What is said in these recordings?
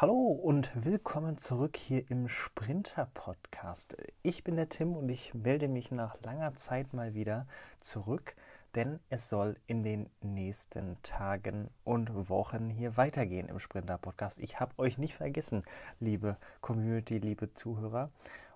Hallo und willkommen zurück hier im Sprinter Podcast. Ich bin der Tim und ich melde mich nach langer Zeit mal wieder zurück, denn es soll in den nächsten Tagen und Wochen hier weitergehen im Sprinter Podcast. Ich habe euch nicht vergessen, liebe Community, liebe Zuhörer.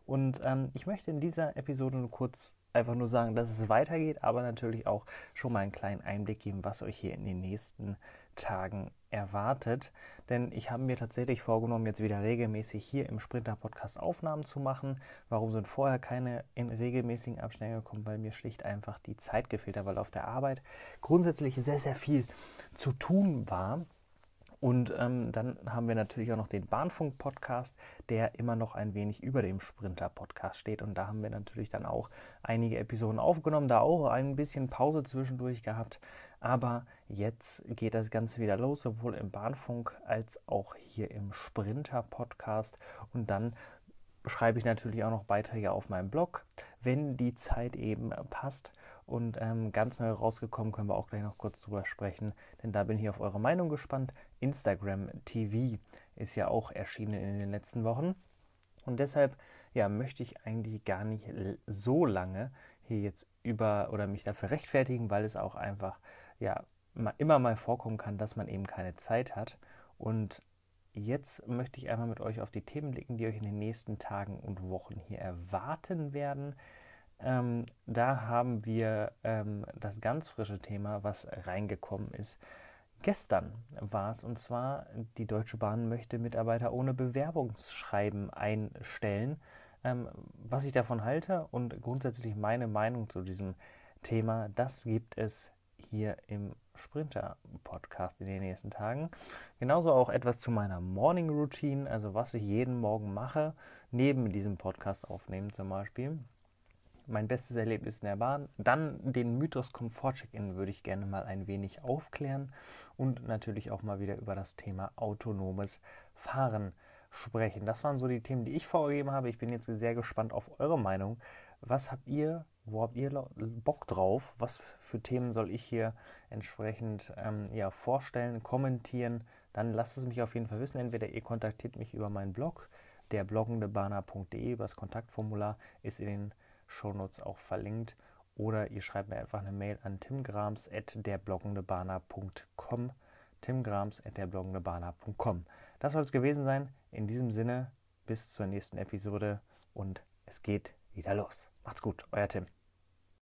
Und ähm, ich möchte in dieser Episode nur kurz einfach nur sagen, dass es weitergeht, aber natürlich auch schon mal einen kleinen Einblick geben, was euch hier in den nächsten Tagen erwartet. Denn ich habe mir tatsächlich vorgenommen, jetzt wieder regelmäßig hier im Sprinter-Podcast Aufnahmen zu machen. Warum sind vorher keine in regelmäßigen Abständen gekommen? Weil mir schlicht einfach die Zeit gefehlt hat, weil auf der Arbeit grundsätzlich sehr, sehr viel zu tun war. Und ähm, dann haben wir natürlich auch noch den Bahnfunk-Podcast, der immer noch ein wenig über dem Sprinter-Podcast steht. Und da haben wir natürlich dann auch einige Episoden aufgenommen, da auch ein bisschen Pause zwischendurch gehabt. Aber jetzt geht das Ganze wieder los, sowohl im Bahnfunk als auch hier im Sprinter-Podcast. Und dann schreibe ich natürlich auch noch Beiträge auf meinem Blog, wenn die Zeit eben passt. Und ähm, ganz neu rausgekommen können wir auch gleich noch kurz drüber sprechen, denn da bin ich auf eure Meinung gespannt. Instagram TV ist ja auch erschienen in den letzten Wochen. Und deshalb ja, möchte ich eigentlich gar nicht so lange hier jetzt über oder mich dafür rechtfertigen, weil es auch einfach ja immer mal vorkommen kann, dass man eben keine Zeit hat. Und jetzt möchte ich einmal mit euch auf die Themen blicken, die euch in den nächsten Tagen und Wochen hier erwarten werden. Ähm, da haben wir ähm, das ganz frische Thema, was reingekommen ist. Gestern war es und zwar, die Deutsche Bahn möchte Mitarbeiter ohne Bewerbungsschreiben einstellen. Ähm, was ich davon halte und grundsätzlich meine Meinung zu diesem Thema, das gibt es hier im Sprinter-Podcast in den nächsten Tagen. Genauso auch etwas zu meiner Morning Routine, also was ich jeden Morgen mache, neben diesem Podcast aufnehmen zum Beispiel mein bestes Erlebnis in der Bahn. Dann den Mythos Komfort Check-In würde ich gerne mal ein wenig aufklären und natürlich auch mal wieder über das Thema autonomes Fahren sprechen. Das waren so die Themen, die ich vorgegeben habe. Ich bin jetzt sehr gespannt auf eure Meinung. Was habt ihr, wo habt ihr Bock drauf? Was für Themen soll ich hier entsprechend ähm, ja, vorstellen, kommentieren? Dann lasst es mich auf jeden Fall wissen. Entweder ihr kontaktiert mich über meinen Blog, der bloggendebana.de, über das Kontaktformular ist in den Shownotes auch verlinkt. Oder ihr schreibt mir einfach eine Mail an timgrams.derbloggendebana.com timgrams.derbloggendebana.com Das soll es gewesen sein. In diesem Sinne, bis zur nächsten Episode und es geht wieder los. Macht's gut, euer Tim.